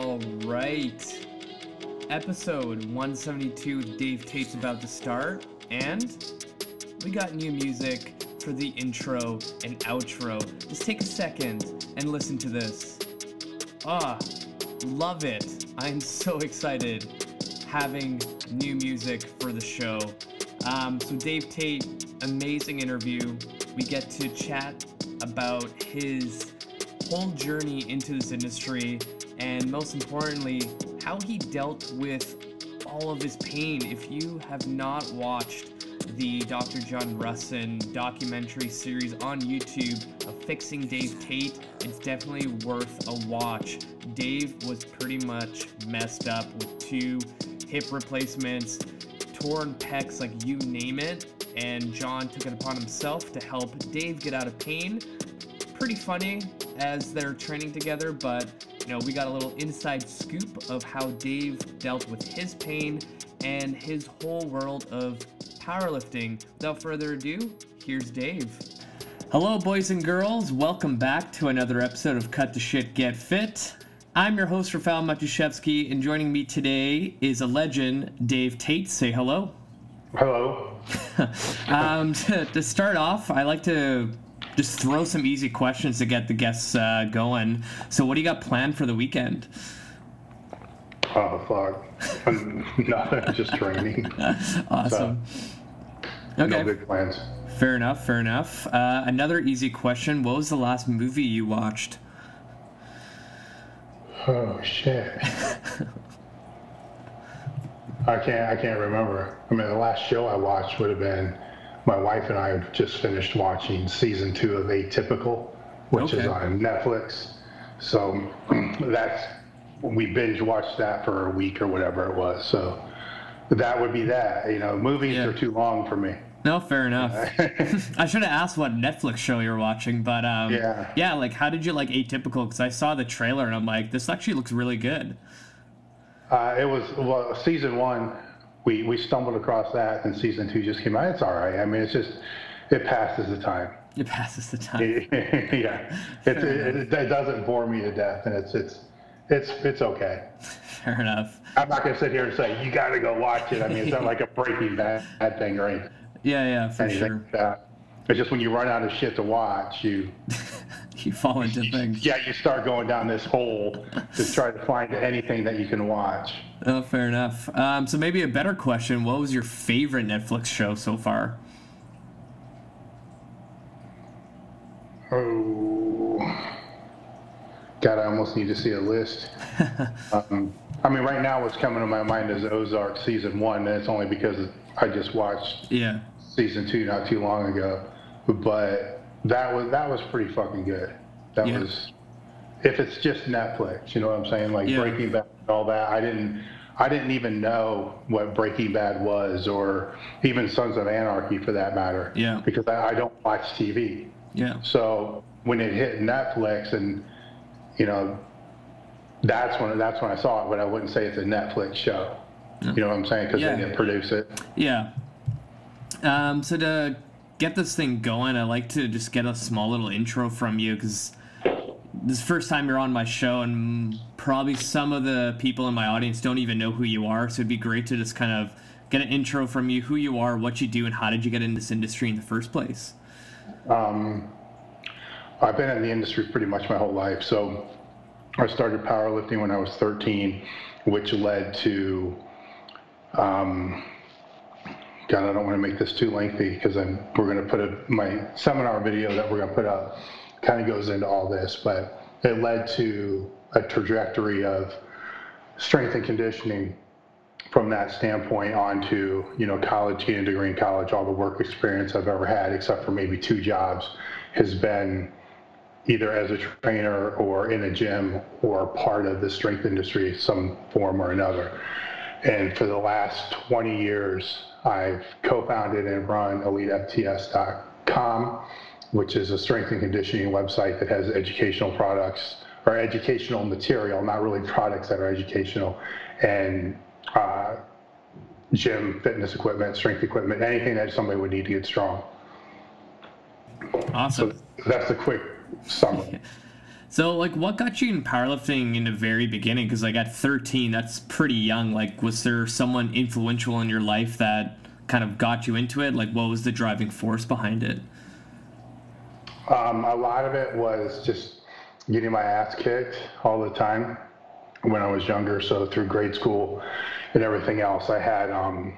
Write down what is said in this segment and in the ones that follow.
All right. Episode 172 with Dave Tate's about to start, and we got new music for the intro and outro. Just take a second and listen to this. Ah, love it. I'm so excited having new music for the show. Um, so, Dave Tate, amazing interview. We get to chat about his whole journey into this industry and most importantly, how he dealt with all of his pain. If you have not watched the Dr. John Rusin documentary series on YouTube of Fixing Dave Tate, it's definitely worth a watch. Dave was pretty much messed up with two hip replacements, torn pecs, like you name it, and John took it upon himself to help Dave get out of pain. Pretty funny as they're training together, but you know, we got a little inside scoop of how Dave dealt with his pain and his whole world of powerlifting. Without further ado, here's Dave. Hello, boys and girls. Welcome back to another episode of Cut the Shit Get Fit. I'm your host, Rafael Matuszewski, and joining me today is a legend, Dave Tate. Say hello. Hello. um, to, to start off, I like to just throw some easy questions to get the guests uh, going. So, what do you got planned for the weekend? Oh fuck! Nothing, just training. awesome. So, okay. No big plans. Fair enough. Fair enough. Uh, another easy question: What was the last movie you watched? Oh shit. I can't. I can't remember. I mean, the last show I watched would have been my wife and I have just finished watching season two of Atypical, which okay. is on Netflix. So that's we binge watched that for a week or whatever it was. So that would be that. You know, movies yeah. are too long for me. No, fair enough. I should have asked what Netflix show you're watching, but um, yeah, yeah. Like, how did you like Atypical? Because I saw the trailer and I'm like, this actually looks really good. Uh, it was well, season one we we stumbled across that, and season two just came out. It's all right. I mean, it's just it passes the time. It passes the time. yeah, it's, it, it, it, doesn't bore me to death, and it's it's it's it's okay. Fair enough. I'm not gonna sit here and say you got to go watch it. I mean, it's not like a Breaking Bad thing, right? Yeah, yeah, for sure. Like it's just when you run out of shit to watch, you you fall into things. Yeah, you start going down this hole to try to find anything that you can watch. Oh, fair enough. Um, so maybe a better question: What was your favorite Netflix show so far? Oh, God, I almost need to see a list. um, I mean, right now, what's coming to my mind is Ozark season one, and it's only because I just watched yeah season two not too long ago. But that was that was pretty fucking good. That yeah. was if it's just Netflix, you know what I'm saying? Like yeah. Breaking Bad all that. I didn't I didn't even know what Breaking Bad was or even Sons of Anarchy for that matter. Yeah. Because I, I don't watch TV. Yeah. So when it hit Netflix and you know that's when that's when I saw it, but I wouldn't say it's a Netflix show. You know what I'm saying? Because yeah. they didn't produce it. Yeah. Um, so to get this thing going, I like to just get a small little intro from you because this is the first time you're on my show, and probably some of the people in my audience don't even know who you are. So it'd be great to just kind of get an intro from you, who you are, what you do, and how did you get in this industry in the first place? Um, I've been in the industry pretty much my whole life. So I started powerlifting when I was 13, which led to um, God, I don't want to make this too lengthy because we're going to put a, my seminar video that we're going to put up kind of goes into all this, but it led to a trajectory of strength and conditioning from that standpoint onto, you know, college, getting a degree in college, all the work experience I've ever had, except for maybe two jobs, has been either as a trainer or in a gym or part of the strength industry, some form or another. And for the last 20 years, I've co-founded and run EliteFTS.com, which is a strength and conditioning website that has educational products or educational material, not really products that are educational, and uh, gym fitness equipment, strength equipment, anything that somebody would need to get strong. Awesome. So that's a quick summary. So, like, what got you in powerlifting in the very beginning? Because, like, at 13, that's pretty young. Like, was there someone influential in your life that kind of got you into it? Like, what was the driving force behind it? Um, a lot of it was just getting my ass kicked all the time when I was younger. So, through grade school and everything else, I had um,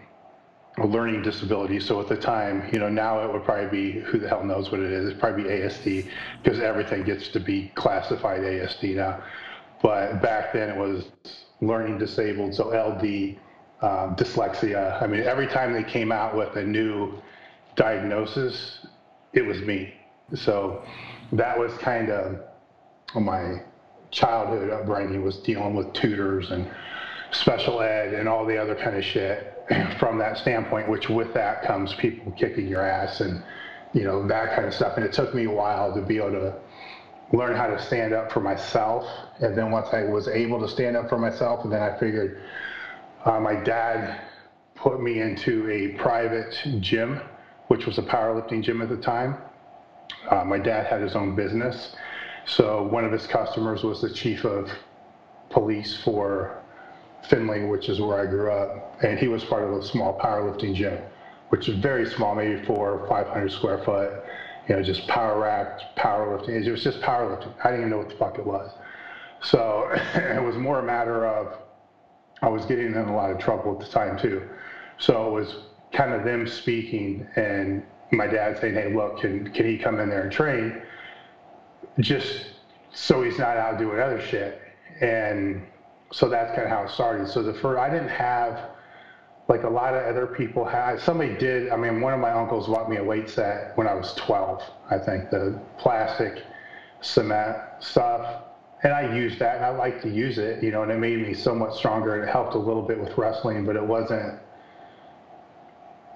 a learning disability. So at the time, you know, now it would probably be who the hell knows what it is. It's probably be ASD because everything gets to be classified ASD now. But back then it was learning disabled, so LD, um, dyslexia. I mean, every time they came out with a new diagnosis, it was me. So that was kind of my childhood upbringing was dealing with tutors and special ed and all the other kind of shit from that standpoint, which with that comes people kicking your ass and, you know, that kind of stuff. And it took me a while to be able to learn how to stand up for myself. And then once I was able to stand up for myself, and then I figured uh, my dad put me into a private gym, which was a powerlifting gym at the time. Uh, my dad had his own business. So one of his customers was the chief of police for Findlay, which is where I grew up, and he was part of a small powerlifting gym, which is very small, maybe four or 500 square foot, you know, just power racks, powerlifting. It was just powerlifting. I didn't even know what the fuck it was. So it was more a matter of, I was getting in a lot of trouble at the time too. So it was kind of them speaking and my dad saying, hey, look, can, can he come in there and train? Just so he's not out doing other shit. And so that's kind of how it started. So the first, I didn't have like a lot of other people had. Somebody did. I mean, one of my uncles bought me a weight set when I was 12. I think the plastic cement stuff, and I used that, and I like to use it, you know, and it made me somewhat stronger, it helped a little bit with wrestling, but it wasn't.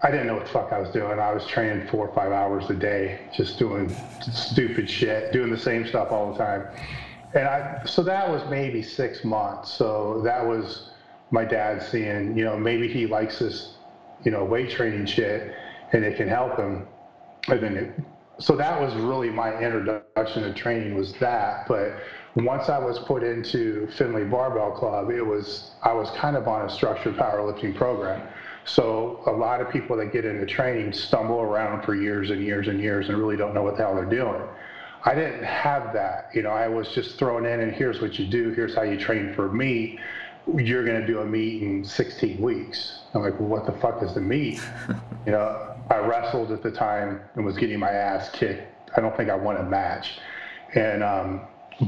I didn't know what the fuck I was doing. I was training four or five hours a day, just doing stupid shit, doing the same stuff all the time and I, so that was maybe six months. So that was my dad seeing, you know, maybe he likes this, you know, weight training shit and it can help him. And then it, so that was really my introduction to training was that. But once I was put into Findlay Barbell Club, it was, I was kind of on a structured powerlifting program. So a lot of people that get into training stumble around for years and years and years and really don't know what the hell they're doing. I didn't have that. You know, I was just thrown in and here's what you do, here's how you train for me. You're going to do a meet in 16 weeks. I'm like, well, what the fuck is the meet? you know, I wrestled at the time and was getting my ass kicked. I don't think I won a match. And, um,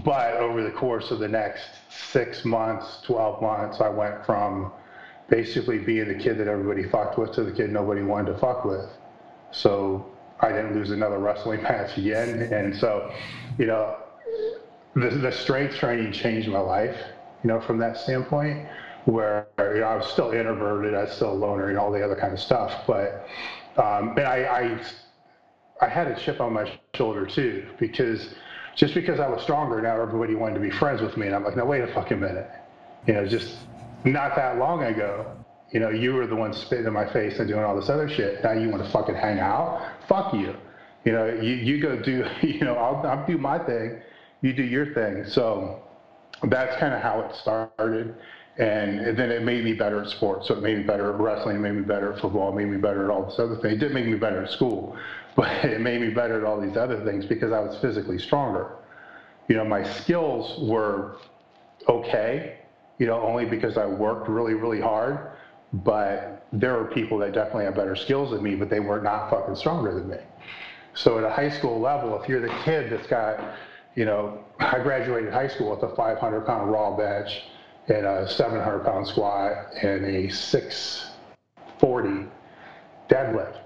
but over the course of the next six months, 12 months, I went from basically being the kid that everybody fucked with to the kid nobody wanted to fuck with. So I didn't lose another wrestling match again. And so, you know, the, the strength training changed my life, you know, from that standpoint, where you know, I was still introverted, I was still a loner, and all the other kind of stuff. But, um, and I, I, I had a chip on my shoulder too, because just because I was stronger, now everybody wanted to be friends with me. And I'm like, no, wait a fucking minute. You know, just not that long ago, you know, you were the one spitting in my face and doing all this other shit. Now you want to fucking hang out? Fuck you. You know, you, you go do, you know, I'll, I'll do my thing. You do your thing. So that's kind of how it started. And, then it made me better at sports. So it made me better at wrestling, it made me better at football, it made me better at all this other thing. It didn't make me better at school, but it made me better at all these other things because I was physically stronger. You know, my skills were okay, you know, only because I worked really, really hard but there are people that definitely have better skills than me, but they were not fucking stronger than me. So at a high school level, if you're the kid that's got, you know, I graduated high school with a 500 pound raw bench and a 700 pound squat and a 640 deadlift.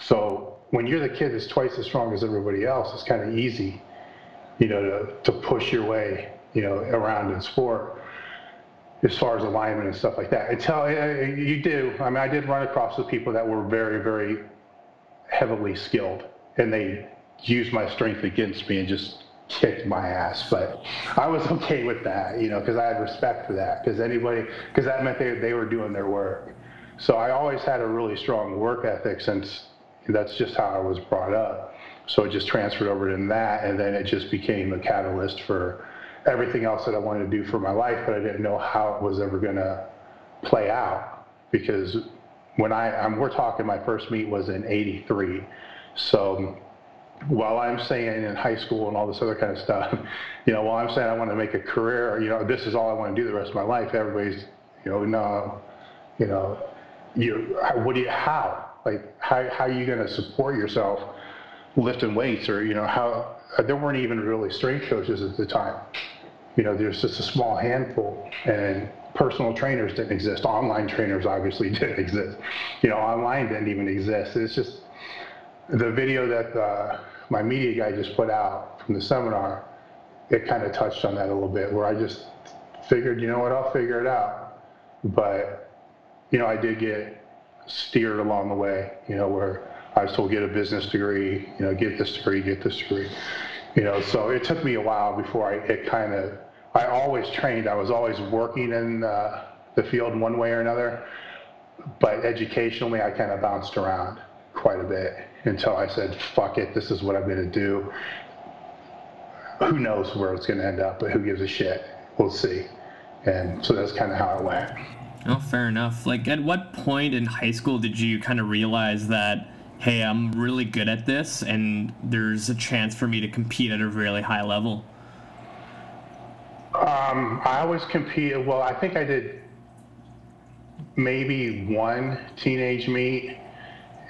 So when you're the kid that's twice as strong as everybody else, it's kind of easy, you know, to, to push your way, you know, around in sport as far as alignment and stuff like that. Until eh, eh, you do, I mean, I did run across the people that were very, very heavily skilled, and they used my strength against me and just kicked my ass. But I was okay with that, you know, because I had respect for that. Because anybody, because that meant they they were doing their work. So I always had a really strong work ethic since that's just how I was brought up. So it just transferred over to that, and then it just became a catalyst for everything else that I wanted to do for my life, but I didn't know how it was ever going to play out because when I, I'm, we're talking my first meet was in 83. So while I'm saying in high school and all this other kind of stuff, you know, while I'm saying I want to make a career, you know, this is all I want to do the rest of my life, everybody's, you know, no, you know, you, what do you, how? Like, how, how are you going to support yourself lifting weights or, you know, how, there weren't even really strength coaches at the time. You know, there's just a small handful and personal trainers didn't exist. Online trainers obviously didn't exist. You know, online didn't even exist. It's just the video that uh, my media guy just put out from the seminar. It kind of touched on that a little bit, where I just figured, you know what, I'll figure it out. But you know, I did get steered along the way. You know, where I was told get a business degree. You know, get this degree, get this degree. You know, so it took me a while before I it kind of I always trained. I was always working in uh, the field one way or another, but educationally, I kind of bounced around quite a bit until I said, "Fuck it, this is what I'm going to do." Who knows where it's going to end up, but who gives a shit? We'll see. And so that's kind of how it went. Oh, fair enough. Like, at what point in high school did you kind of realize that, hey, I'm really good at this, and there's a chance for me to compete at a really high level? Um, I always compete. Well, I think I did maybe one teenage meet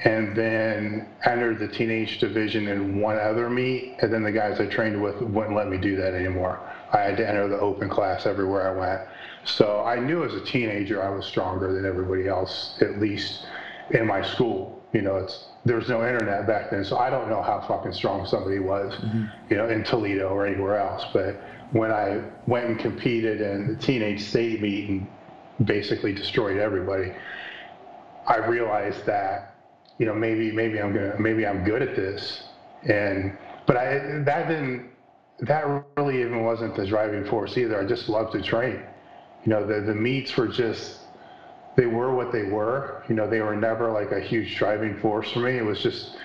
and then entered the teenage division in one other meet. And then the guys I trained with wouldn't let me do that anymore. I had to enter the open class everywhere I went. So I knew as a teenager I was stronger than everybody else, at least in my school. You know, it's there was no internet back then, so I don't know how fucking strong somebody was, mm-hmm. you know, in Toledo or anywhere else. But when I went and competed in the teenage state meet and basically destroyed everybody, I realized that, you know, maybe maybe I'm gonna maybe I'm good at this. And but I that didn't that really even wasn't the driving force either. I just loved to train. You know, the the meets were just they were what they were. You know, they were never like a huge driving force for me. It was just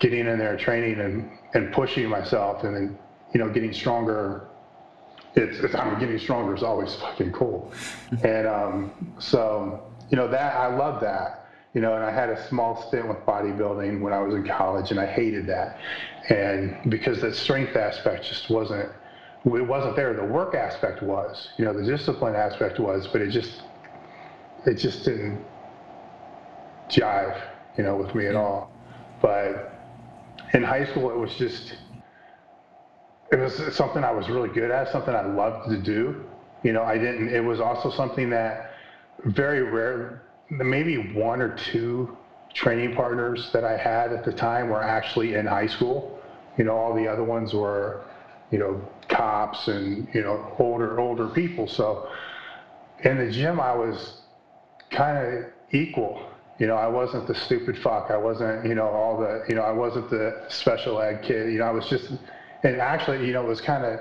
getting in there, training and, and pushing myself and then, you know, getting stronger it's, it's I mean, getting stronger is always fucking cool. and um, so, you know, that I love that. You know, and I had a small stint with bodybuilding when I was in college, and I hated that. And because the strength aspect just wasn't, it wasn't there. The work aspect was, you know, the discipline aspect was, but it just, it just didn't jive, you know, with me at all. But in high school, it was just, it was something I was really good at, something I loved to do. You know, I didn't, it was also something that very rare, maybe one or two training partners that I had at the time were actually in high school. You know, all the other ones were, you know, cops and, you know, older, older people. So in the gym, I was kind of equal. You know, I wasn't the stupid fuck. I wasn't, you know, all the, you know, I wasn't the special ed kid. You know, I was just, and actually, you know, it was kind of,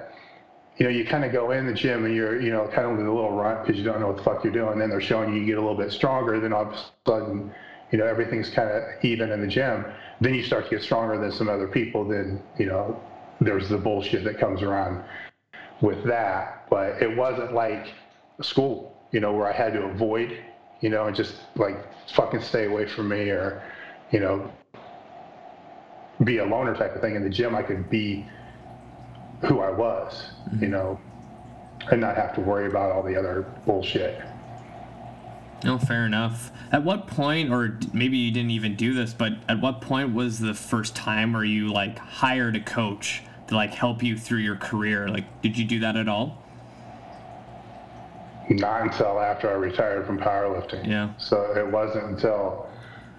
you know, you kind of go in the gym and you're, you know, kind of with a little runt because you don't know what the fuck you're doing. Then they're showing you you get a little bit stronger. Then all of a sudden, you know, everything's kind of even in the gym. Then you start to get stronger than some other people. Then, you know, there's the bullshit that comes around with that. But it wasn't like school, you know, where I had to avoid, you know, and just like fucking stay away from me or, you know, be a loner type of thing. In the gym, I could be who I was, mm-hmm. you know, and not have to worry about all the other bullshit. No, fair enough. At what point, or maybe you didn't even do this, but at what point was the first time where you like hired a coach to like help you through your career? Like, did you do that at all? Not until after I retired from powerlifting. Yeah. So it wasn't until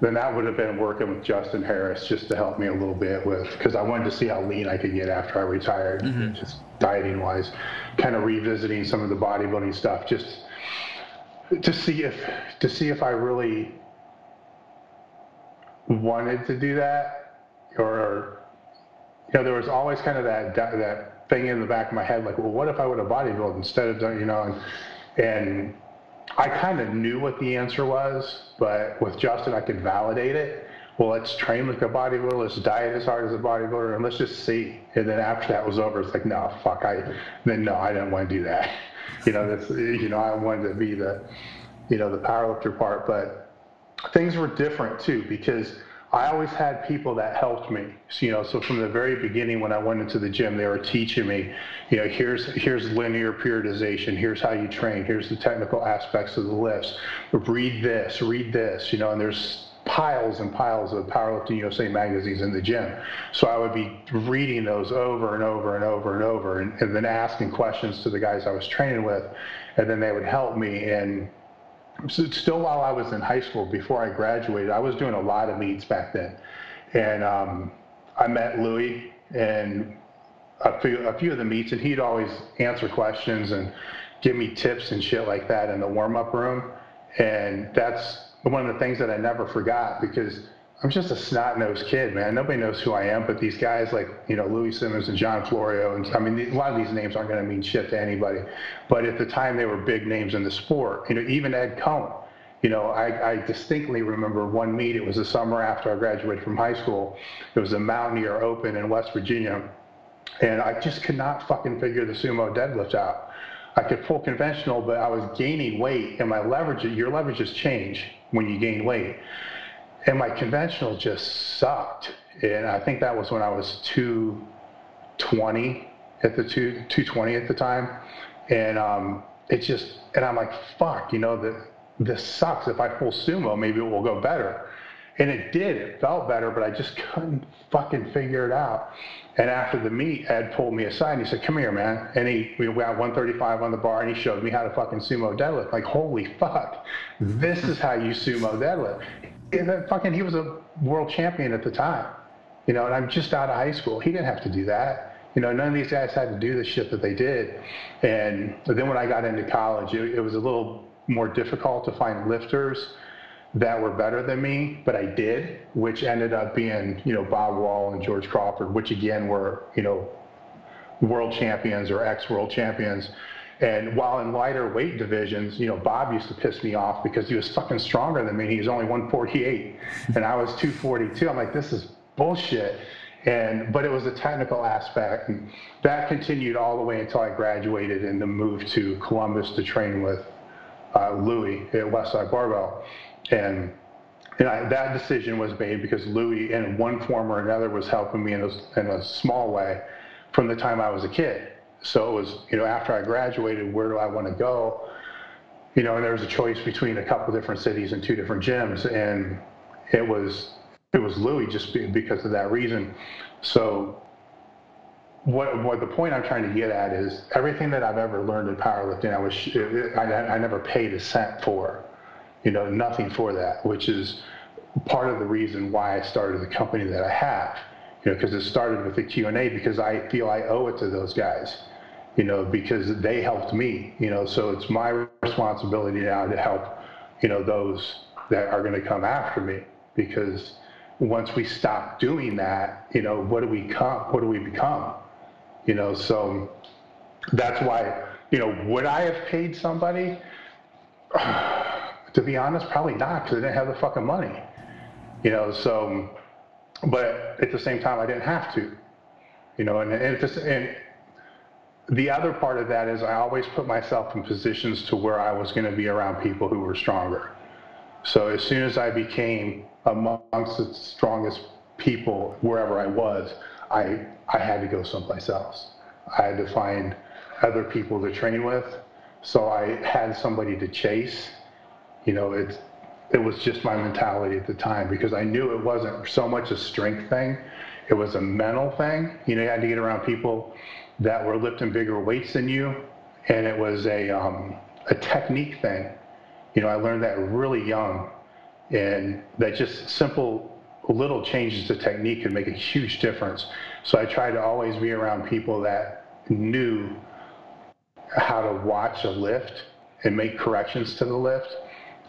then that would have been working with Justin Harris just to help me a little bit with because I wanted to see how lean I could get after I retired, mm-hmm. just dieting wise, kind of revisiting some of the bodybuilding stuff, just to see if to see if I really wanted to do that, or you know, there was always kind of that that thing in the back of my head, like, well, what if I would have bodybuilt instead of doing, you know, and and I kind of knew what the answer was, but with Justin, I could validate it. well, let's train like a bodybuilder, let's diet as hard as a bodybuilder, and let's just see. And then after that was over, it's like, no, fuck, I, then no, I didn't want to do that. You know, that's, you know, I wanted to be the, you know, the powerlifter part, but things were different too because I always had people that helped me. So, you know, so from the very beginning when I went into the gym, they were teaching me, you know, here's here's linear periodization, here's how you train, here's the technical aspects of the lifts. Read this, read this, you know, and there's piles and piles of powerlifting USA magazines in the gym. So I would be reading those over and over and over and over and, and then asking questions to the guys I was training with, and then they would help me and still while I was in high school, before I graduated, I was doing a lot of meets back then. And um, I met Louie and a few, a few of the meets, and he'd always answer questions and give me tips and shit like that in the warm up room. And that's one of the things that I never forgot because I'm just a snot nosed kid, man. Nobody knows who I am, but these guys like, you know, Louie Simmons and John Florio, and I mean, a lot of these names aren't going to mean shit to anybody. But at the time, they were big names in the sport. You know, even Ed Coan. You know, I, I distinctly remember one meet. It was the summer after I graduated from high school. It was the Mountaineer Open in West Virginia. And I just could not fucking figure the sumo deadlift out. I could pull conventional, but I was gaining weight, and my leverage, your leverages change when you gain weight and my conventional just sucked. And I think that was when I was 220 at the two, 220 at the time. And um, it just, and I'm like, fuck, you know, that this sucks. If I pull sumo, maybe it will go better. And it did. It felt better, but I just couldn't fucking figure it out. And after the meet, Ed pulled me aside and he said, "Come here, man." And he we got 135 on the bar and he showed me how to fucking sumo deadlift. Like, holy fuck, this is how you sumo deadlift fucking he was a world champion at the time, you know, and I'm just out of high school. He didn't have to do that. You know, none of these guys had to do the shit that they did. And then when I got into college, it, it was a little more difficult to find lifters that were better than me, but I did, which ended up being, you know, Bob Wall and George Crawford, which again were, you know, world champions or ex-world champions. And while in lighter weight divisions, you know, Bob used to piss me off because he was fucking stronger than me. He was only 148 and I was 242. I'm like, this is bullshit. And, but it was a technical aspect. And that continued all the way until I graduated and then moved to Columbus to train with uh, Louie at Westside Barbell. And, and I, that decision was made because Louie, in one form or another, was helping me in a, in a small way from the time I was a kid so it was, you know, after I graduated, where do I want to go? You know, and there was a choice between a couple different cities and two different gyms, and it was it was Louie just because of that reason. So what, what the point I'm trying to get at is everything that I've ever learned in powerlifting, I was I, I never paid a cent for, you know, nothing for that, which is part of the reason why I started the company that I have, you know, because it started with the Q and A because I feel I owe it to those guys you know, because they helped me, you know, so it's my responsibility now to help, you know, those that are going to come after me because once we stop doing that, you know, what do we come, what do we become? You know, so that's why, you know, would I have paid somebody? to be honest, probably not because I didn't have the fucking money. You know, so, but at the same time, I didn't have to. You know, and, and, it's, and the other part of that is I always put myself in positions to where I was going to be around people who were stronger. So as soon as I became amongst the strongest people wherever I was, I, I had to go someplace else. I had to find other people to train with. So I had somebody to chase. You know, it, it was just my mentality at the time because I knew it wasn't so much a strength thing. It was a mental thing. You know, you had to get around people that were lifting bigger weights than you, and it was a um, a technique thing. You know, I learned that really young, and that just simple little changes to technique could make a huge difference. So I tried to always be around people that knew how to watch a lift and make corrections to the lift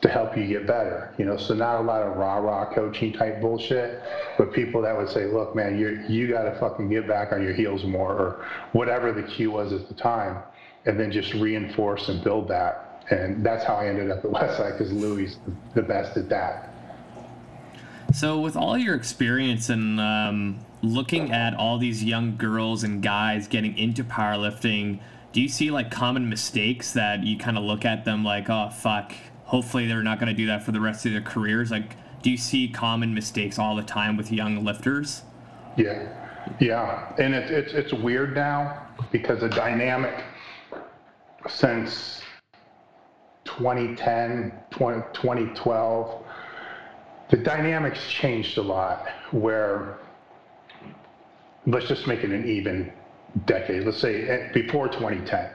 to help you get better. You know, so not a lot of rah rah coaching type bullshit, but people that would say, look, man, you you got to fucking get back on your heels more, or whatever the cue was at the time, and then just reinforce and build that. And that's how I ended up at Westside because Louie the best at that. So, with all your experience and um, looking at all these young girls and guys getting into powerlifting, do you see like common mistakes that you kind of look at them like, oh, fuck, hopefully they're not going to do that for the rest of their careers? Like, do you see common mistakes all the time with young lifters? Yeah, yeah, and it's it's it's weird now because the dynamic since 2010, 20, 2012, the dynamics changed a lot. Where let's just make it an even decade. Let's say eh, before 2010,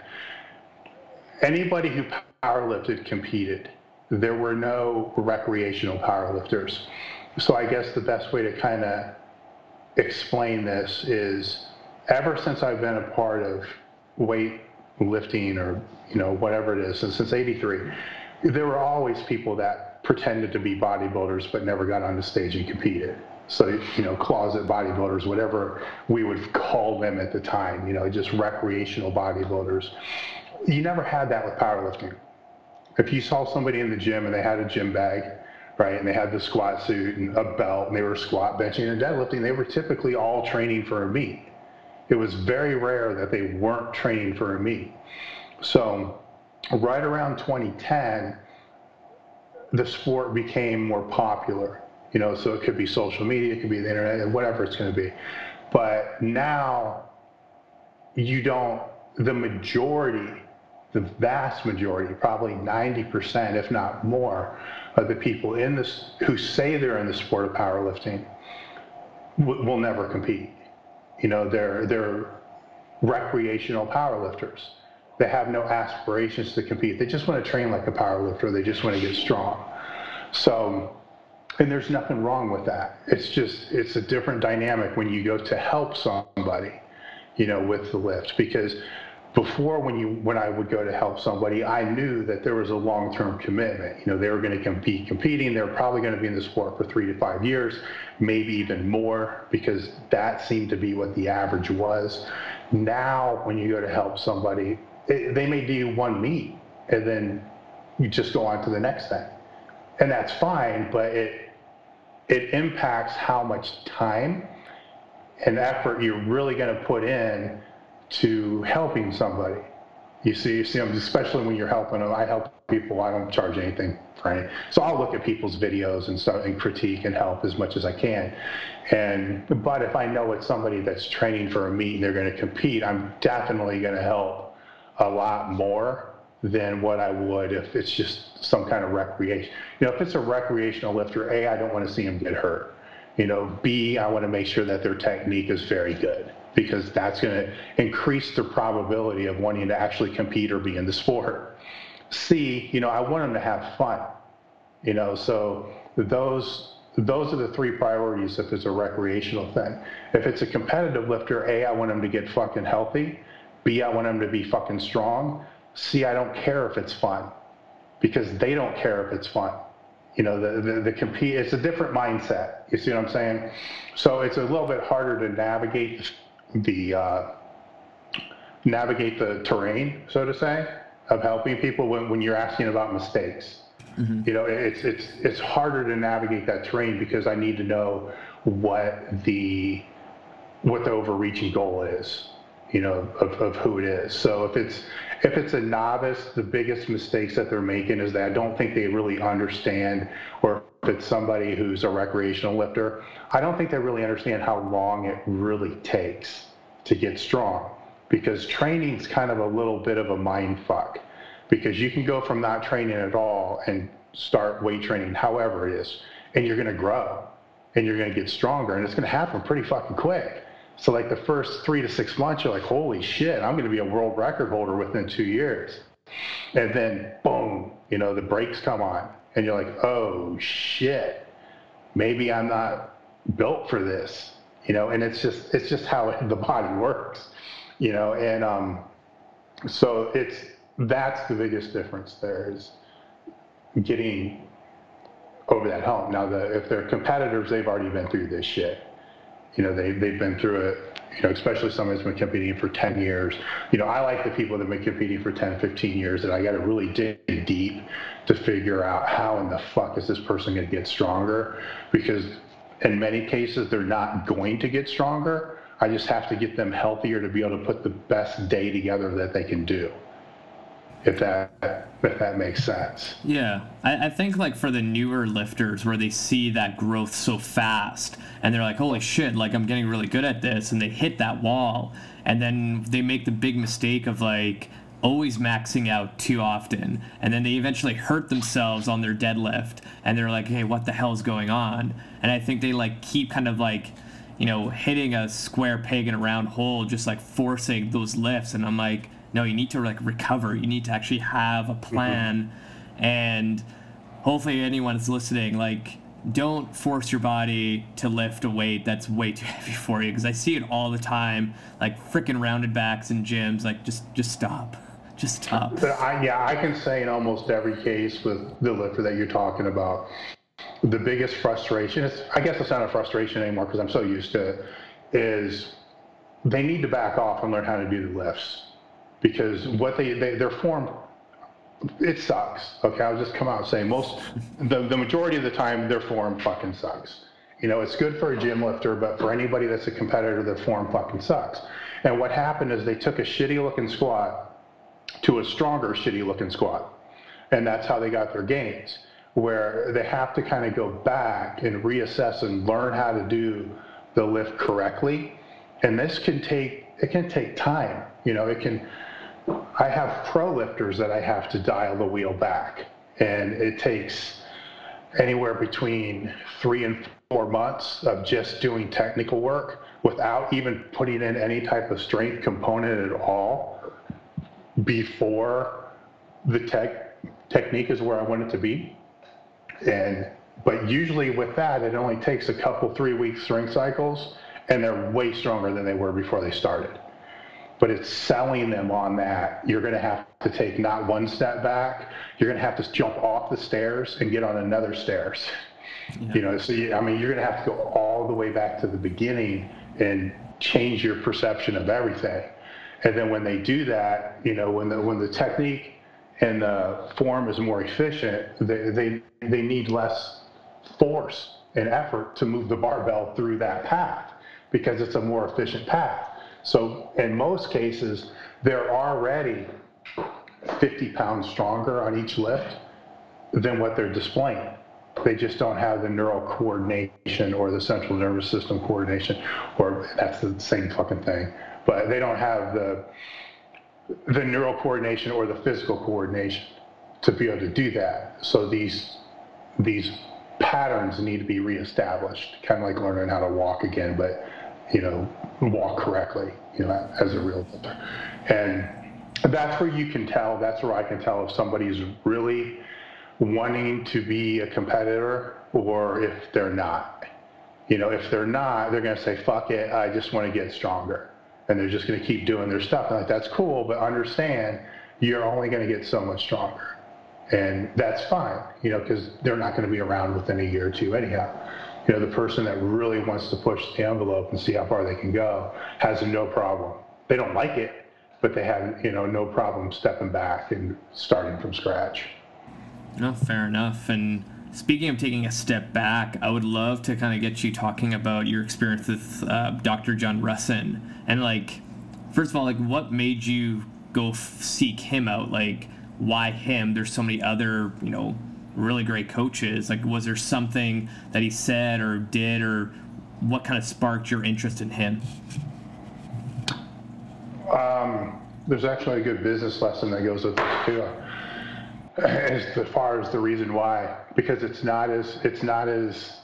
anybody who powerlifted competed. There were no recreational powerlifters. So I guess the best way to kind of explain this is ever since I've been a part of weight lifting or you know whatever it is since, since 83 there were always people that pretended to be bodybuilders but never got on the stage and competed. So you know closet bodybuilders whatever we would call them at the time you know just recreational bodybuilders. You never had that with powerlifting if you saw somebody in the gym and they had a gym bag right? And they had the squat suit and a belt, and they were squat, benching, and deadlifting. They were typically all training for a meet. It was very rare that they weren't training for a meet. So, right around 2010, the sport became more popular. You know, so it could be social media, it could be the internet, whatever it's going to be. But now, you don't. The majority the vast majority, probably 90%, if not more, of the people in this who say they're in the sport of powerlifting will never compete. You know, they're they're recreational powerlifters. They have no aspirations to compete. They just want to train like a powerlifter. They just want to get strong. So, and there's nothing wrong with that. It's just it's a different dynamic when you go to help somebody, you know, with the lift because before when you when I would go to help somebody, I knew that there was a long-term commitment. You know, they were going to compete competing. They were probably going to be in the sport for three to five years, maybe even more, because that seemed to be what the average was. Now, when you go to help somebody, it, they may do one meet, and then you just go on to the next thing, and that's fine. But it it impacts how much time and effort you're really going to put in to helping somebody. You see, you see them, especially when you're helping them. I help people. I don't charge anything for. So I'll look at people's videos and stuff and critique and help as much as I can. And but if I know it's somebody that's training for a meet and they're going to compete, I'm definitely going to help a lot more than what I would if it's just some kind of recreation. You know, if it's a recreational lifter, A, I don't want to see them get hurt. You know, B, I want to make sure that their technique is very good because that's going to increase the probability of wanting to actually compete or be in the sport. C, you know, I want them to have fun, you know, so those those are the three priorities if it's a recreational thing. If it's a competitive lifter, A, I want them to get fucking healthy. B, I want them to be fucking strong. C, I don't care if it's fun because they don't care if it's fun. You know, the, the, the compete, it's a different mindset. You see what I'm saying? So it's a little bit harder to navigate the uh, navigate the terrain, so to say, of helping people when, when you're asking about mistakes. Mm-hmm. You know, it's it's it's harder to navigate that terrain because I need to know what the what the overreaching goal is. You know, of, of who it is. So if it's if it's a novice, the biggest mistakes that they're making is that I don't think they really understand, or it's somebody who's a recreational lifter, I don't think they really understand how long it really takes to get strong because training's kind of a little bit of a mind fuck because you can go from not training at all and start weight training however it is and you're going to grow and you're going to get stronger and it's going to happen pretty fucking quick. So like the first three to six months you're like holy shit i'm going to be a world record holder within two years. And then boom you know the brakes come on and you're like oh shit. Maybe i'm not built for this you know, and it's just it's just how the body works, you know, and um, so it's that's the biggest difference there is getting over that hump. Now, the, if they're competitors, they've already been through this shit, You know, they, they've been through it, you know, especially somebody who's been competing for 10 years. You know, I like the people that have been competing for 10, 15 years, and I got to really dig deep to figure out how in the fuck is this person going to get stronger? Because in many cases, they're not going to get stronger. I just have to get them healthier to be able to put the best day together that they can do. If that if that makes sense. Yeah, I, I think like for the newer lifters where they see that growth so fast and they're like, holy shit, like I'm getting really good at this, and they hit that wall, and then they make the big mistake of like always maxing out too often and then they eventually hurt themselves on their deadlift and they're like hey what the hell's going on and i think they like keep kind of like you know hitting a square peg in a round hole just like forcing those lifts and i'm like no you need to like recover. You need to actually have a plan. Mm-hmm. and hopefully anyone that's listening like don't force your body to lift a weight that's way too heavy for you because i see it all the time. Like freaking rounded backs in gyms like just just stop. Just stop. But I, yeah, I can say in almost every case with the lifter that you're talking about, the biggest frustration is, I guess it's not a frustration anymore because I'm so used to it, is they need to back off and learn how to do the lifts because what they, they their form it sucks. Okay, I'll just come out and say most the, the majority of the time their form fucking sucks. You know, it's good for a gym lifter, but for anybody that's a competitor, their form fucking sucks. And what happened is they took a shitty looking squat to a stronger, shitty looking squat. And that's how they got their gains, where they have to kind of go back and reassess and learn how to do the lift correctly. And this can take, it can take time. You know, it can, I have pro lifters that I have to dial the wheel back. And it takes anywhere between three and four months of just doing technical work without even putting in any type of strength component at all before the tech technique is where I want it to be. And but usually with that, it only takes a couple three week strength cycles, and they're way stronger than they were before they started. But it's selling them on that. You're going to have to take not one step back. You're going to have to jump off the stairs and get on another stairs. Yeah. You know, so you, I mean, you're going to have to go all the way back to the beginning and change your perception of everything. And then when they do that, you know, when the when the technique and the form is more efficient, they they, they need less force and effort to move the barbell through that path because it's a more efficient path. So in most cases, they're already 50 pounds stronger on each lift than what they're displaying. They just don't have the neural coordination or the central nervous system coordination, or that's the same fucking thing but they don't have the the neural coordination or the physical coordination to be able to do that. So these these patterns need to be reestablished, kind of like learning how to walk again, but you know, walk correctly, you know, as a real lifter. And that's where you can tell. That's where I can tell if somebody's really wanting to be a competitor or if they're not. You know, if they're not, they're going to say, "Fuck it, I just want to get stronger." and they're just going to keep doing their stuff. And like, that's cool, but understand you're only going to get so much stronger. And that's fine, you know, because they're not going to be around within a year or two anyhow. You know, the person that really wants to push the envelope and see how far they can go has no problem. They don't like it, but they have, you know, no problem stepping back and starting from scratch. No, fair enough. And Speaking of taking a step back, I would love to kind of get you talking about your experience with uh, Dr. John Rusin and like, first of all, like what made you go f- seek him out? Like, why him? There's so many other, you know, really great coaches. Like, was there something that he said or did, or what kind of sparked your interest in him? Um, there's actually a good business lesson that goes with this too as far as the reason why, because it's not as it's not as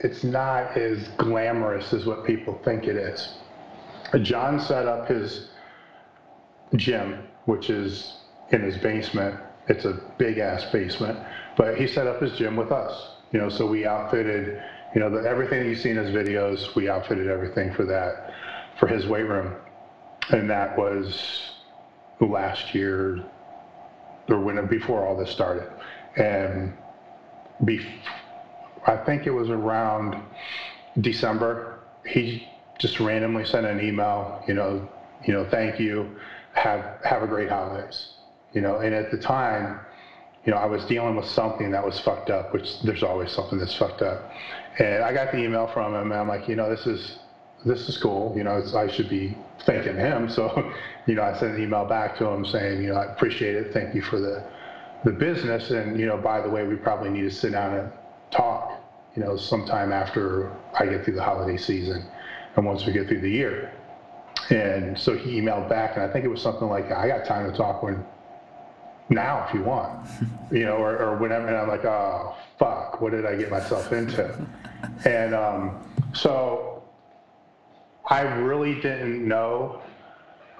it's not as glamorous as what people think it is. John set up his gym, which is in his basement. It's a big ass basement, but he set up his gym with us. You know, so we outfitted, you know, the, everything you see in his videos. We outfitted everything for that, for his weight room, and that was last year, or when before all this started, and be, I think it was around December, he just randomly sent an email, you know, you know, thank you, have have a great holidays, you know. And at the time, you know, I was dealing with something that was fucked up, which there's always something that's fucked up. And I got the email from him, and I'm like, you know, this is this is cool. You know, I should be thanking him. So, you know, I sent an email back to him saying, you know, I appreciate it. Thank you for the the business. And you know, by the way, we probably need to sit down and talk. You know, sometime after I get through the holiday season, and once we get through the year. And so he emailed back, and I think it was something like, "I got time to talk when now if you want, you know, or, or whenever." And I'm like, "Oh fuck, what did I get myself into?" and um, so I really didn't know.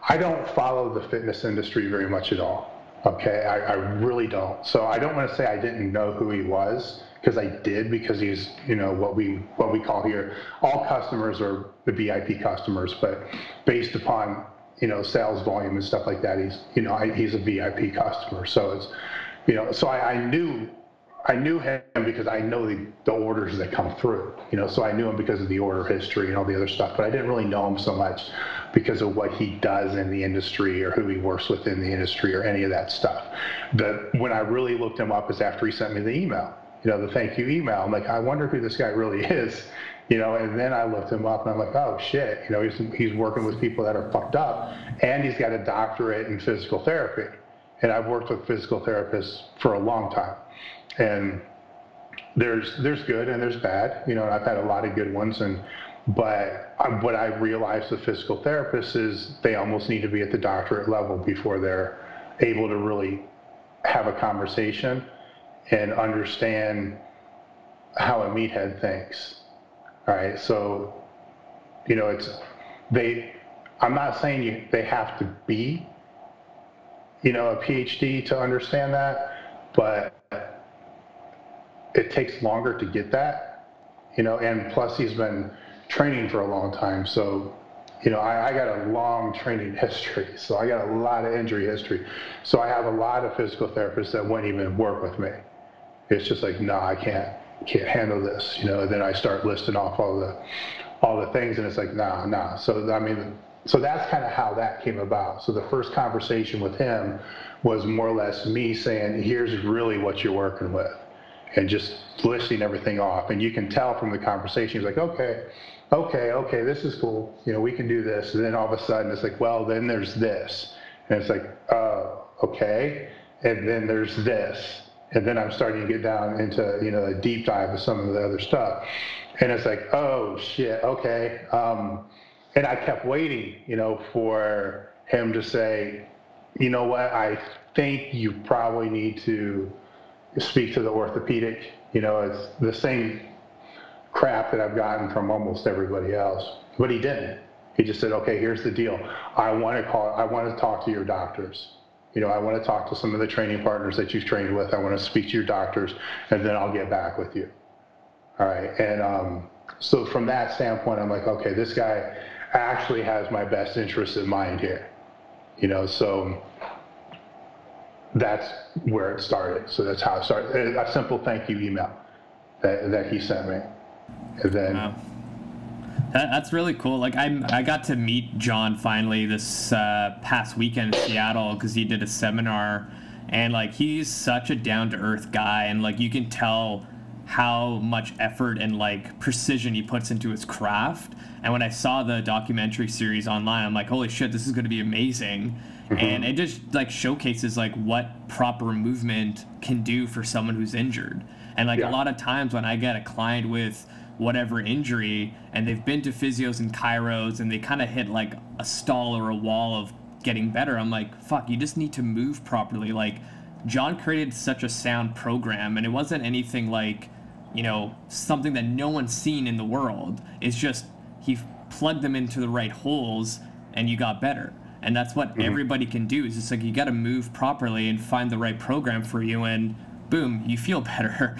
I don't follow the fitness industry very much at all. Okay, I, I really don't. So I don't want to say I didn't know who he was because I did because he's you know what we what we call here all customers are the VIP customers, but based upon you know sales volume and stuff like that, he's you know I, he's a VIP customer. So it's you know so I, I knew I knew him because I know the, the orders that come through, you know, so I knew him because of the order history and all the other stuff, but I didn't really know him so much because of what he does in the industry or who he works with in the industry or any of that stuff. But when I really looked him up is after he sent me the email you know, the thank you email. I'm like, I wonder who this guy really is, you know, and then I looked him up and I'm like, oh shit, you know, he's, he's working with people that are fucked up and he's got a doctorate in physical therapy. And I've worked with physical therapists for a long time. And there's, there's good and there's bad, you know, and I've had a lot of good ones. And, but what I realized with physical therapists is they almost need to be at the doctorate level before they're able to really have a conversation and understand how a meathead thinks. Right, so you know it's they. I'm not saying you they have to be, you know, a PhD to understand that, but it takes longer to get that, you know. And plus, he's been training for a long time, so you know, I, I, got a long training history, so I got a lot of injury history. So I have a lot of physical therapists that won't even work with me. It's just like, no, I can't, can't handle this, you know. And then I start listing off all the, all the things, and it's like, nah, nah. So I mean, so that's kind of how that came about. So the first conversation with him was more or less me saying, here's really what you're working with, and just listing everything off. And you can tell from the conversation, he's like, okay, okay, okay, this is cool. You know, we can do this. And then all of a sudden, it's like, well, then there's this, and it's like, uh, okay, and then there's this and then I'm starting to get down into you know a deep dive of some of the other stuff, and it's like, oh shit, okay. Um, and I kept waiting, you know, for him to say, you know what, I think you probably need to speak to the orthopedic. You know, it's the same crap that I've gotten from almost everybody else, but he didn't. He just said, okay, here's the deal. I want to call. I want to talk to your doctors you know, I want to talk to some of the training partners that you've trained with. I want to speak to your doctors, and then I'll get back with you. All right. And um, so from that standpoint, I'm like, okay, this guy actually has my best interest in mind here. You know, so that's where it started. So that's how it started. A simple thank you email that, that he sent me. And then. Wow that, that's really cool. Like I I got to meet John finally this uh, past weekend in Seattle because he did a seminar, and like he's such a down to earth guy, and like you can tell how much effort and like precision he puts into his craft. And when I saw the documentary series online, I'm like, holy shit, this is going to be amazing. Mm-hmm. And it just like showcases like what proper movement can do for someone who's injured. And like yeah. a lot of times when I get a client with whatever injury and they've been to physios and chiros and they kind of hit like a stall or a wall of getting better. I'm like fuck you just need to move properly. Like john created such a sound program and it wasn't anything like you know something that no one's seen in the world. It's just he plugged them into the right holes and you got better. And that's what mm-hmm. everybody can do is just like you got to move properly and find the right program for you and boom you feel better.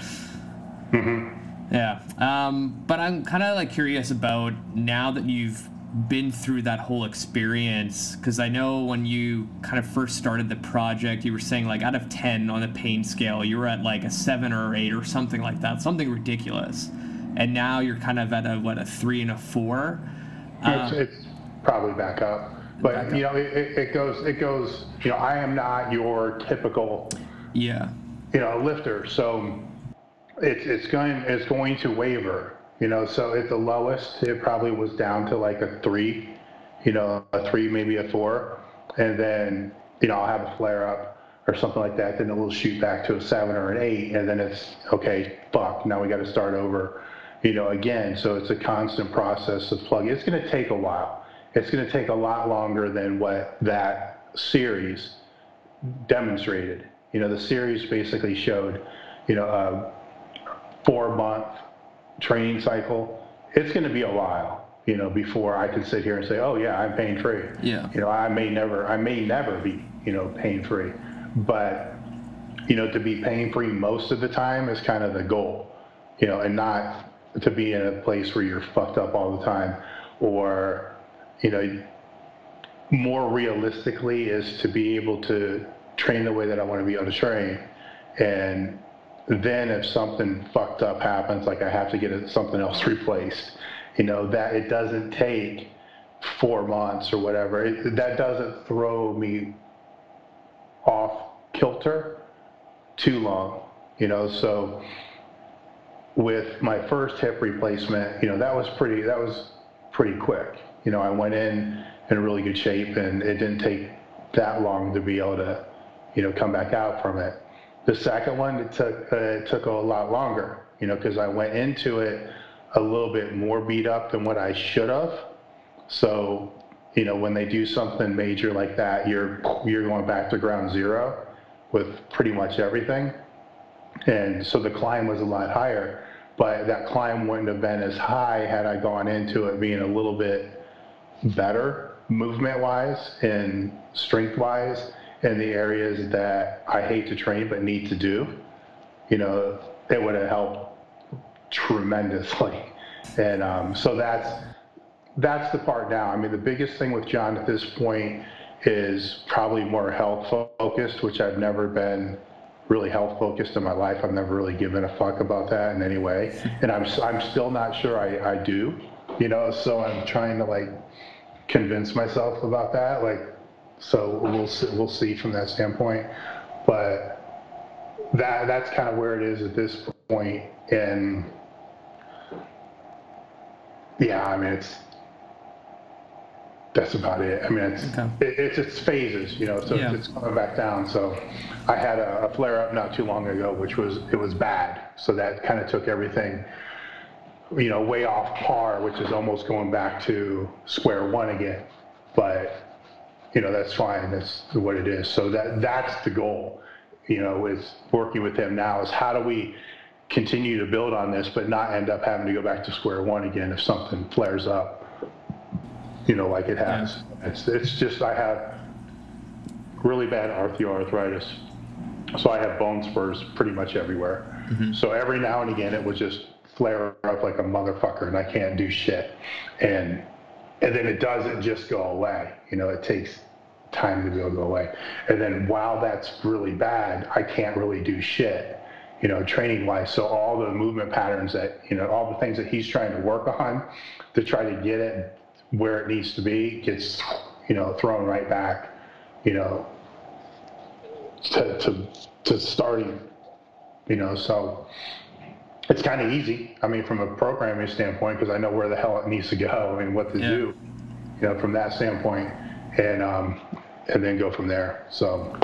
Mm-hmm. Yeah. Um, but I'm kind of like curious about now that you've been through that whole experience because I know when you kind of first started the project, you were saying like out of 10 on the pain scale, you were at like a seven or eight or something like that, something ridiculous. and now you're kind of at a what a three and a four. Uh, it's, it's, probably back up, but back you know it, it goes it goes. You know I am not your typical. Yeah. You know lifter, so it's it's going it's going to waver. You know, so at the lowest, it probably was down to like a three, you know, a three, maybe a four. And then, you know, I'll have a flare up or something like that. Then it will shoot back to a seven or an eight. And then it's, okay, fuck, now we got to start over, you know, again. So it's a constant process of plugging. It's going to take a while. It's going to take a lot longer than what that series demonstrated. You know, the series basically showed, you know, a four month training cycle, it's going to be a while, you know, before I can sit here and say, oh yeah, I'm pain free. Yeah. You know, I may never, I may never be, you know, pain free, but you know, to be pain free most of the time is kind of the goal, you know, and not to be in a place where you're fucked up all the time, or you know, more realistically is to be able to train the way that I want to be able to train, and then if something fucked up happens, like I have to get something else replaced, you know, that it doesn't take four months or whatever. It, that doesn't throw me off kilter too long, you know. So with my first hip replacement, you know, that was pretty. That was pretty quick. You know, I went in in really good shape, and it didn't take that long to be able to, you know, come back out from it. The second one, it took, uh, it took a lot longer, you know, because I went into it a little bit more beat up than what I should have. So, you know, when they do something major like that, you're you're going back to ground zero with pretty much everything. And so the climb was a lot higher, but that climb wouldn't have been as high had I gone into it being a little bit better movement wise and strength wise in the areas that I hate to train but need to do, you know, it would have helped tremendously. And um, so that's that's the part now. I mean, the biggest thing with John at this point is probably more health focused, which I've never been really health focused in my life. I've never really given a fuck about that in any way, and I'm I'm still not sure I, I do, you know. So I'm trying to like convince myself about that, like so we'll see, we'll see from that standpoint. But that that's kind of where it is at this point. And yeah, I mean it's that's about it. I mean it's okay. it, it's it's phases, you know. So yeah. it's coming back down. So I had a, a flare up not too long ago, which was it was bad. So that kind of took everything you know, way off par, which is almost going back to square one again. But you know, that's fine. That's what it is. So that that's the goal. You know, with working with him now is how do we continue to build on this, but not end up having to go back to square one again if something flares up. You know, like it has. Yeah. It's it's just I have really bad osteoarthritis, so I have bone spurs pretty much everywhere. Mm-hmm. So every now and again, it would just flare up like a motherfucker, and I can't do shit. And and then it doesn't just go away. You know, it takes time to to go away. And then while that's really bad, I can't really do shit, you know, training wise. So all the movement patterns that, you know, all the things that he's trying to work on to try to get it where it needs to be gets, you know, thrown right back, you know, to, to, to starting, you know, so it's kind of easy. I mean, from a programming standpoint, because I know where the hell it needs to go and what to yeah. do, you know, from that standpoint, and um, and then go from there. So.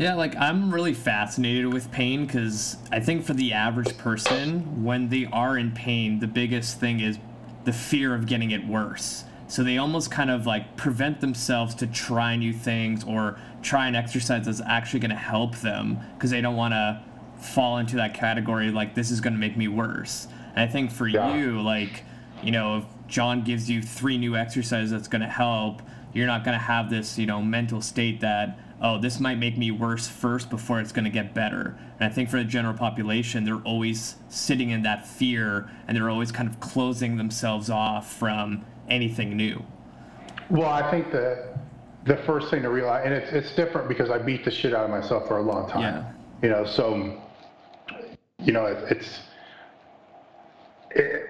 Yeah, like I'm really fascinated with pain because I think for the average person, when they are in pain, the biggest thing is the fear of getting it worse. So they almost kind of like prevent themselves to try new things or try an exercise that's actually going to help them because they don't want to fall into that category like this is going to make me worse. And I think for yeah. you, like, you know, if John gives you three new exercises that's going to help, you're not going to have this, you know, mental state that, oh, this might make me worse first before it's going to get better. And I think for the general population, they're always sitting in that fear and they're always kind of closing themselves off from anything new. Well, I think that the first thing to realize, and it's, it's different because I beat the shit out of myself for a long time. Yeah. You know, so you know, it, it's it,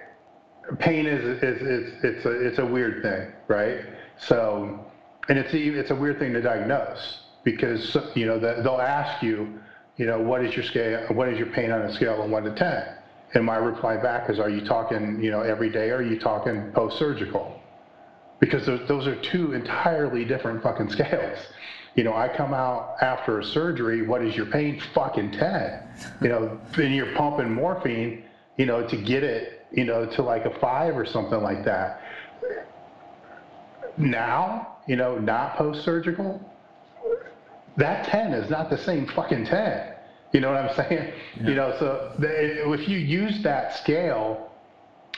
pain is, is, is it's a it's a weird thing, right? So, and it's a, it's a weird thing to diagnose because you know the, they'll ask you, you know, what is your scale? What is your pain on a scale of one to ten? And my reply back is, are you talking, you know, every day? Or are you talking post-surgical? Because those, those are two entirely different fucking scales. You know, I come out after a surgery, what is your pain? Fucking 10. You know, and you're pumping morphine, you know, to get it, you know, to like a five or something like that. Now, you know, not post-surgical, that 10 is not the same fucking 10. You know what I'm saying? Yeah. You know, so the, if you use that scale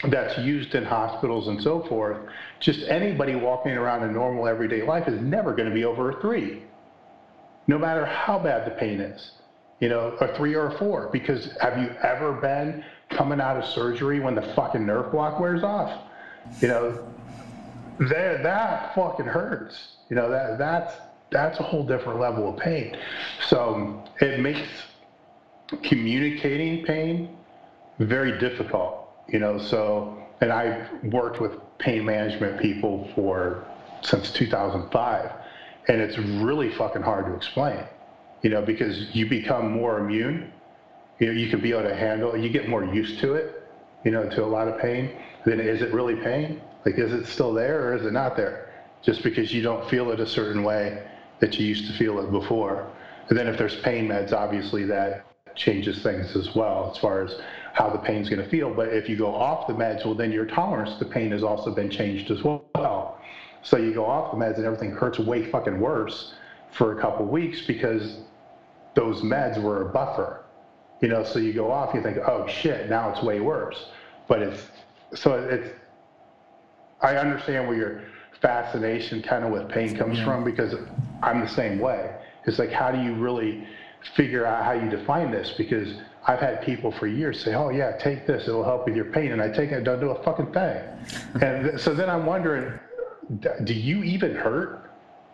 that's used in hospitals and so forth, just anybody walking around in normal everyday life is never going to be over a three, no matter how bad the pain is. You know, a three or a four. Because have you ever been coming out of surgery when the fucking nerve block wears off? You know, that that fucking hurts. You know that that's that's a whole different level of pain. So it makes communicating pain very difficult, you know. So, and I've worked with pain management people for since 2005, and it's really fucking hard to explain, you know, because you become more immune. You know, you can be able to handle. You get more used to it, you know, to a lot of pain. Then is it really pain? Like, is it still there or is it not there? Just because you don't feel it a certain way that you used to feel it before. And then if there's pain meds, obviously that changes things as well as far as how the pain's going to feel. But if you go off the meds, well, then your tolerance to pain has also been changed as well. So you go off the meds and everything hurts way fucking worse for a couple weeks because those meds were a buffer. You know, so you go off, you think, oh shit, now it's way worse. But it's so it's. I understand where your fascination kind of with pain comes yeah. from because I'm the same way. It's like, how do you really figure out how you define this because I've had people for years say, "Oh yeah, take this; it'll help with your pain," and I take it, doesn't do a fucking thing. and so then I'm wondering, do you even hurt?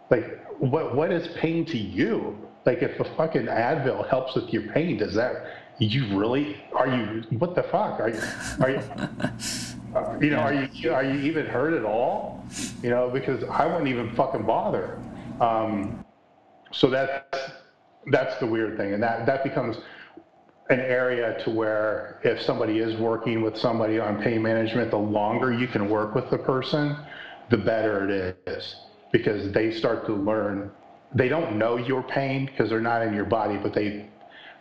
Like, what what is pain to you? Like, if a fucking Advil helps with your pain, does that? You really are you? What the fuck are you? Are you? Uh, you know, are you are you even hurt at all? You know, because I wouldn't even fucking bother. Um, so that's that's the weird thing, and that that becomes an area to where if somebody is working with somebody on pain management, the longer you can work with the person, the better it is because they start to learn. They don't know your pain because they're not in your body, but they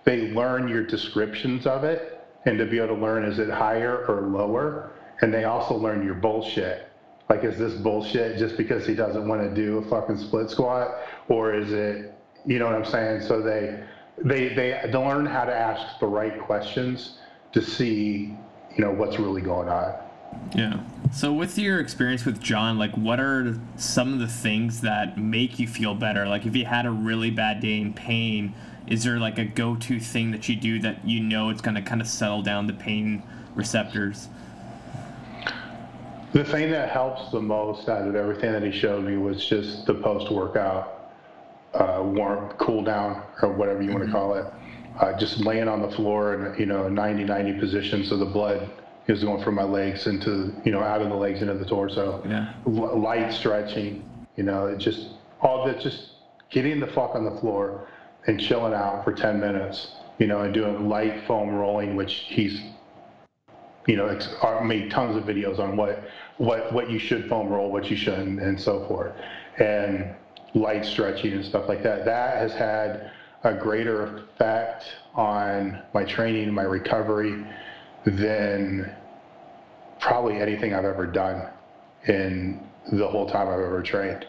they learn your descriptions of it, and to be able to learn is it higher or lower, and they also learn your bullshit. Like, is this bullshit just because he doesn't want to do a fucking split squat, or is it you know what I'm saying? So they they they they learn how to ask the right questions to see you know what's really going on. Yeah. So with your experience with John, like what are some of the things that make you feel better? Like if you had a really bad day in pain, is there like a go-to thing that you do that you know it's going to kind of settle down the pain receptors? The thing that helps the most out of everything that he showed me was just the post-workout uh, warm cool down or whatever you mm-hmm. want to call it. Uh, just laying on the floor in you know 90 90 position so the blood is going from my legs into you know out of the legs into the torso. Yeah. L- light stretching, you know, it just all that just getting the fuck on the floor and chilling out for 10 minutes, you know, and doing light foam rolling, which he's you know, ex- made tons of videos on what what what you should foam roll, what you shouldn't, and so forth. And light stretching and stuff like that. That has had a greater effect on my training my recovery than probably anything I've ever done in the whole time I've ever trained.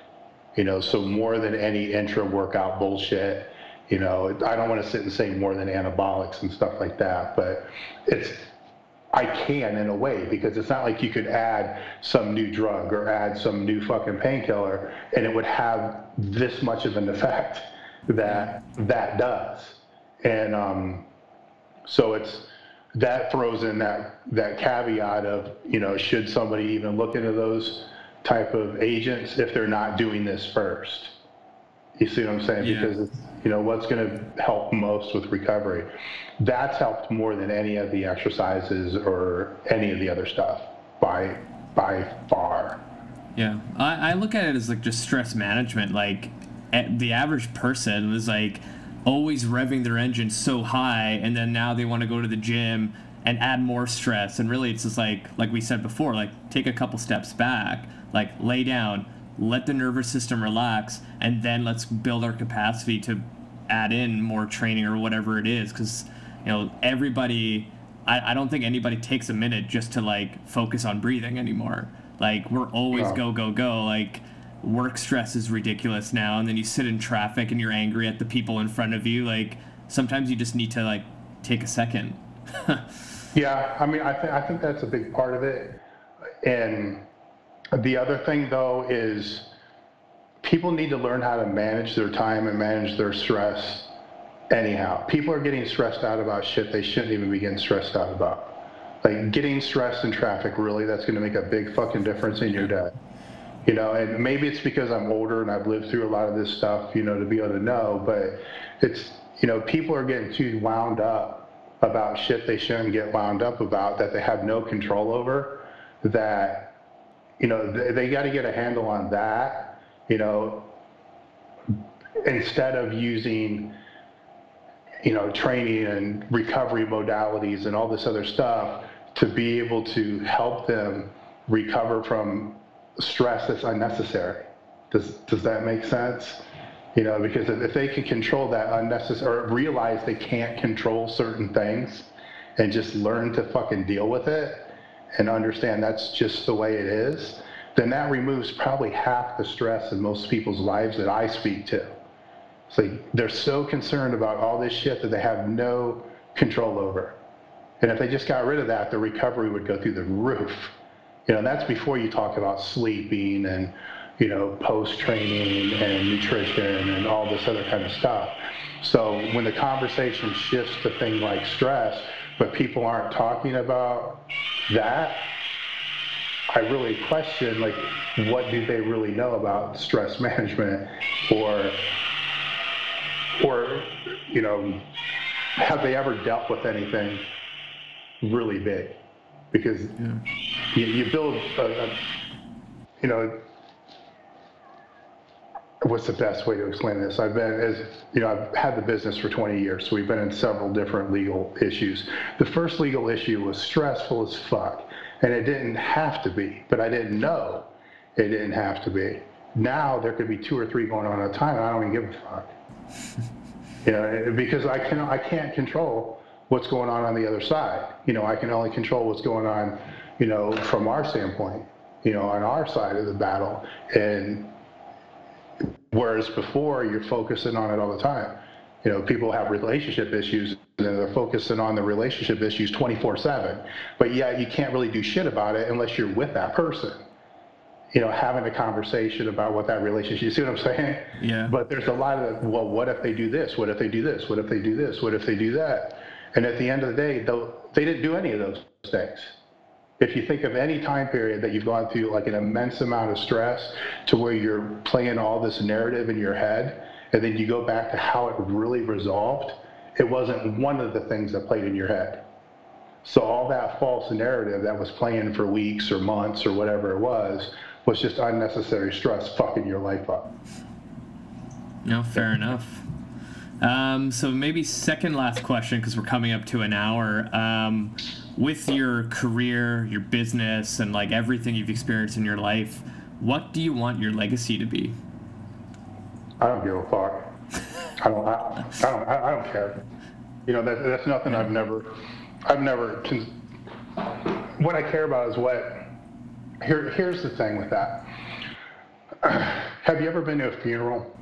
You know, so more than any intra workout bullshit, you know, I don't want to sit and say more than anabolics and stuff like that, but it's I can in a way because it's not like you could add some new drug or add some new fucking painkiller and it would have this much of an effect that that does. And um, so it's that throws in that that caveat of you know should somebody even look into those type of agents if they're not doing this first You see what I'm saying? Yeah. Because it's, you know, what's going to help most with recovery. That's helped more than any of the exercises or any of the other stuff by by far. Yeah, I, I look at it as like just stress management. Like the average person was like always revving their engine so high, and then now they want to go to the gym and add more stress. And really, it's just like like we said before, like take a couple steps back, like lay down, let the nervous system relax, and then let's build our capacity to add in more training or whatever it is. Because you know everybody. I, I don't think anybody takes a minute just to like focus on breathing anymore. Like we're always No. go go go. Like work stress is ridiculous now, and then you sit in traffic and you're angry at the people in front of you. Like sometimes you just need to like take a second. Yeah, I mean, I, th- I think that's a big part of it. And the other thing, though, is people need to learn how to manage their time and manage their stress anyhow. People are getting stressed out about shit they shouldn't even be getting stressed out about. Like getting stressed in traffic, really, that's going to make a big fucking difference in your day. You know, and maybe it's because I'm older and I've lived through a lot of this stuff, you know, to be able to know, but it's, you know, people are getting too wound up about shit they shouldn't get wound up about that they have no control over that you know they, they got to get a handle on that you know instead of using you know training and recovery modalities and all this other stuff to be able to help them recover from stress that's unnecessary. Does does that make sense? You know, because if they can control that unnecessary, or realize they can't control certain things and just learn to fucking deal with it and understand that's just the way it is, then that removes probably half the stress in most people's lives that I speak to. Like they're so concerned about all this shit that they have no control over. And if they just got rid of that, the recovery would go through the roof. You know, that's before you talk about sleeping and you know, post training and nutrition and all this other kind of stuff. So when the conversation shifts to things like stress, but people aren't talking about that, I really question like what do they really know about stress management or or you know have they ever dealt with anything really big? Because you, you build a, a you know what's the best way to explain this? I've been as you know, I've had the business for 20 years, so we've been in several different legal issues. The first legal issue was stressful as fuck, and it didn't have to be, but I didn't know it didn't have to be. Now there could be two or three going on at a time, and I don't even give a fuck. you know, because I can I can't control what's going on on the other side. You know, I can only control what's going on, you know, from our standpoint. You know, on our side of the battle, and Whereas before, you're focusing on it all the time. You know, people have relationship issues and they're focusing on the relationship issues 24 7. But yet, you can't really do shit about it unless you're with that person. You know, having a conversation about what that relationship, you see what I'm saying? Yeah. But there's a lot of, well, what if they do this? What if they do this? What if they do this? What if they do that? And at the end of the day, though, they didn't do any of those things if you think of any time period that you've gone through like an immense amount of stress to where you're playing all this narrative in your head and then you go back to how it really resolved it wasn't one of the things that played in your head so all that false narrative that was playing for weeks or months or whatever it was was just unnecessary stress fucking your life up No, fair enough. Um, so maybe second last question because we're coming up to an hour. Um, with your career, your business, and like everything you've experienced in your life, what do you want your legacy to be? I don't give a fuck. I don't. I, I don't. I, I don't care. You know, that, that's nothing I've never. I've never. What I care about is what. Here, here's the thing with that. Have you ever been to a funeral?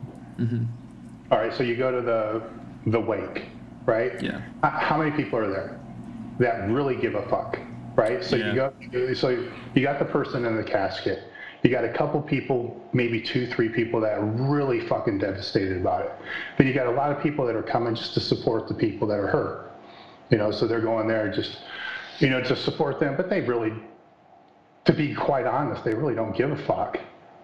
All right, so you go to the the wake, right? Yeah. How many people are there that really give a fuck, right? So Yeah. you go, so you got the person in the casket. You got a couple people, maybe two, three people that are really fucking devastated about it. Then you got a lot of people that are coming just to support the people that are hurt. You know, so they're going there just, you know, to support them, but they really, to be quite honest, they really don't give a fuck.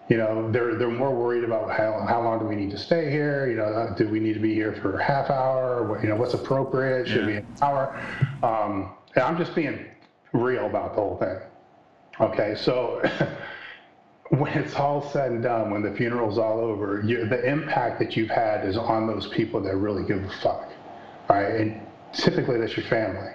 You know, they're they're more worried about how, how long do we need to stay here. You know, uh, do we need to be here for a half hour? You know, what's appropriate? Should yeah. be an hour? Um, I'm just being real about the whole thing. Okay, so when it's all said and done, when the funeral's all over, the impact that you've had is on those people that really give a fuck. All right, and typically that's your family,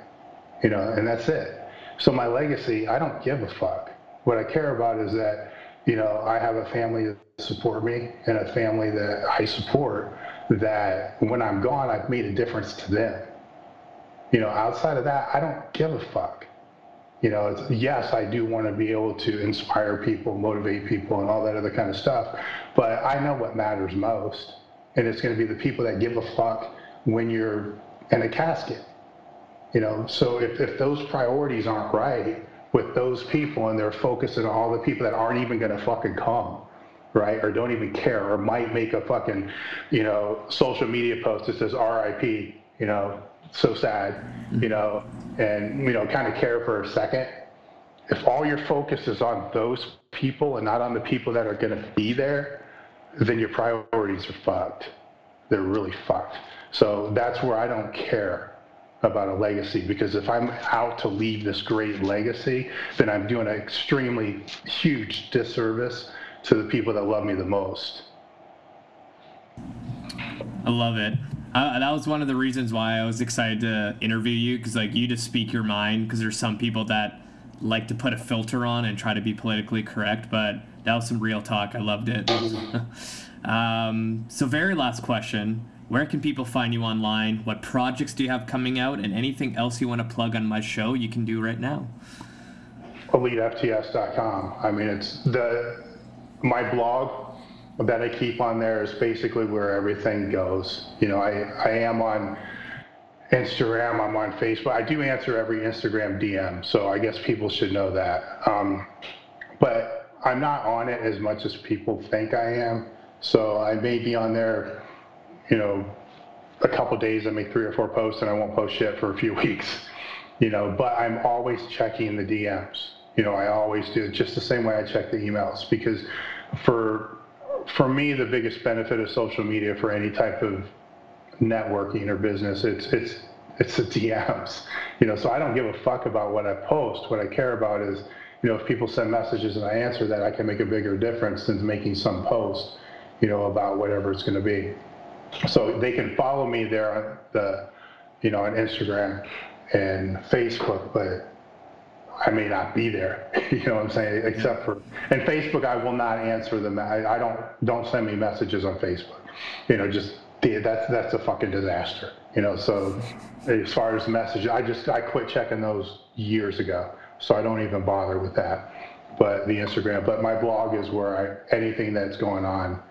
you know, and that's it. So my legacy, I don't give a fuck. What I care about is that, you know, I have a family that support me and a family that I support that when I'm gone, I've made a difference to them. You know, outside of that, I don't give a fuck. You know, yes, I do want to be able to inspire people, motivate people, and all that other kind of stuff. But I know what matters most, and it's going to be the people that give a fuck when you're in a casket. You know, so if, if those priorities aren't right with those people and they're focusing on all the people that aren't even going to fucking come, right, or don't even care, or might make a fucking, you know, social media post that says RIP, you know, so sad, you mm-hmm. know, and, you know, kind of care for a second. If all your focus is on those people and not on the people that are going to be there, then your priorities are fucked. They're really fucked. So that's where I don't care about a legacy because if I'm out to leave this great legacy, then I'm doing an extremely huge disservice to the people that love me the most. I love it. Uh, that was one of the reasons why I was excited to interview you because like you just speak your mind because there's some people that like to put a filter on and try to be politically correct, but that was some real talk. I loved it. um, so very last question where can people find you online? What projects do you have coming out? And anything else you want to plug on my show, you can do right now. EliteFTS.com. I mean, it's the my blog that I keep on there is basically where everything goes. You know, I, I am on Instagram, I'm on Facebook. I do answer every Instagram DM, so I guess people should know that. Um, but I'm not on it as much as people think I am. So I may be on there you know, a couple days I make three or four posts and I won't post shit for a few weeks, you know, but I'm always checking the DMs. You know, I always do just the same way I check the emails because for for me the biggest benefit of social media for any type of networking or business it's it's it's the DMs. You know, so I don't give a fuck about what I post. What I care about is, you know, if people send messages and I answer that, I can make a bigger difference than making some post, you know, about whatever it's going to be. So they can follow me there on the, you know, on Instagram and Facebook, but I may not be there. you know what I'm saying? Except for and Facebook, I will not answer them. I, I don't don't send me messages on Facebook. You know, just that's that's a fucking disaster. You know, so as far as messages, I just I quit checking those years ago, so I don't even bother with that. But the Instagram, but my blog is where I anything that's going on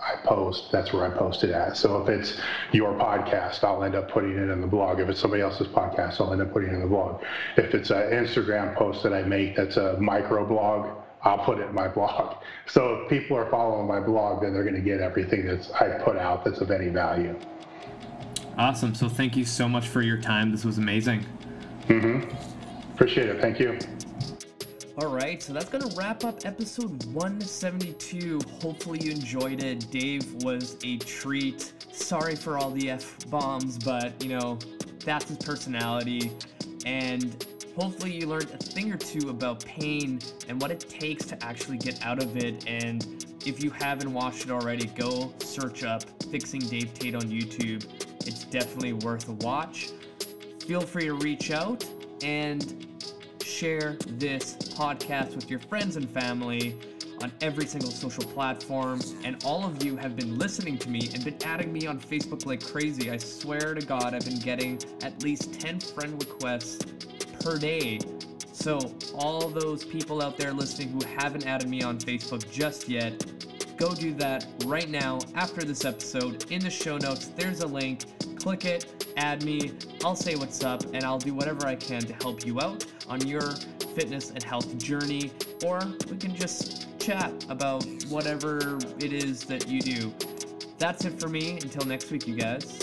I post, that's where I post it at. So if it's your podcast, I'll end up putting it in the blog. If it's somebody else's podcast, I'll end up putting it in the blog. If it's an Instagram post that I make that's a micro blog, I'll put it in my blog. So if people are following my blog, then they're going to get everything that's I put out that's of any value. Awesome. So thank you so much for your time. This was amazing. Mm-hmm. Appreciate it. Thank you. All right, so that's gonna wrap up episode 172. Hopefully, you enjoyed it. Dave was a treat. Sorry for all the F bombs, but you know, that's his personality. And hopefully, you learned a thing or two about pain and what it takes to actually get out of it. And if you haven't watched it already, go search up Fixing Dave Tate on YouTube. It's definitely worth a watch. Feel free to reach out and share this podcast with your friends and family on every single social platform. And all of you have been listening to me and been adding me on Facebook like crazy. I swear to God, I've been getting at least 10 friend requests per day. So, all those people out there listening who haven't added me on Facebook just yet, go do that right now after this episode. In the show notes, there's a link. Click it, add me, I'll say what's up, and I'll do whatever I can to help you out on your fitness and health journey, or we can just chat about whatever it is that you do. That's it for me. Until next week, you guys.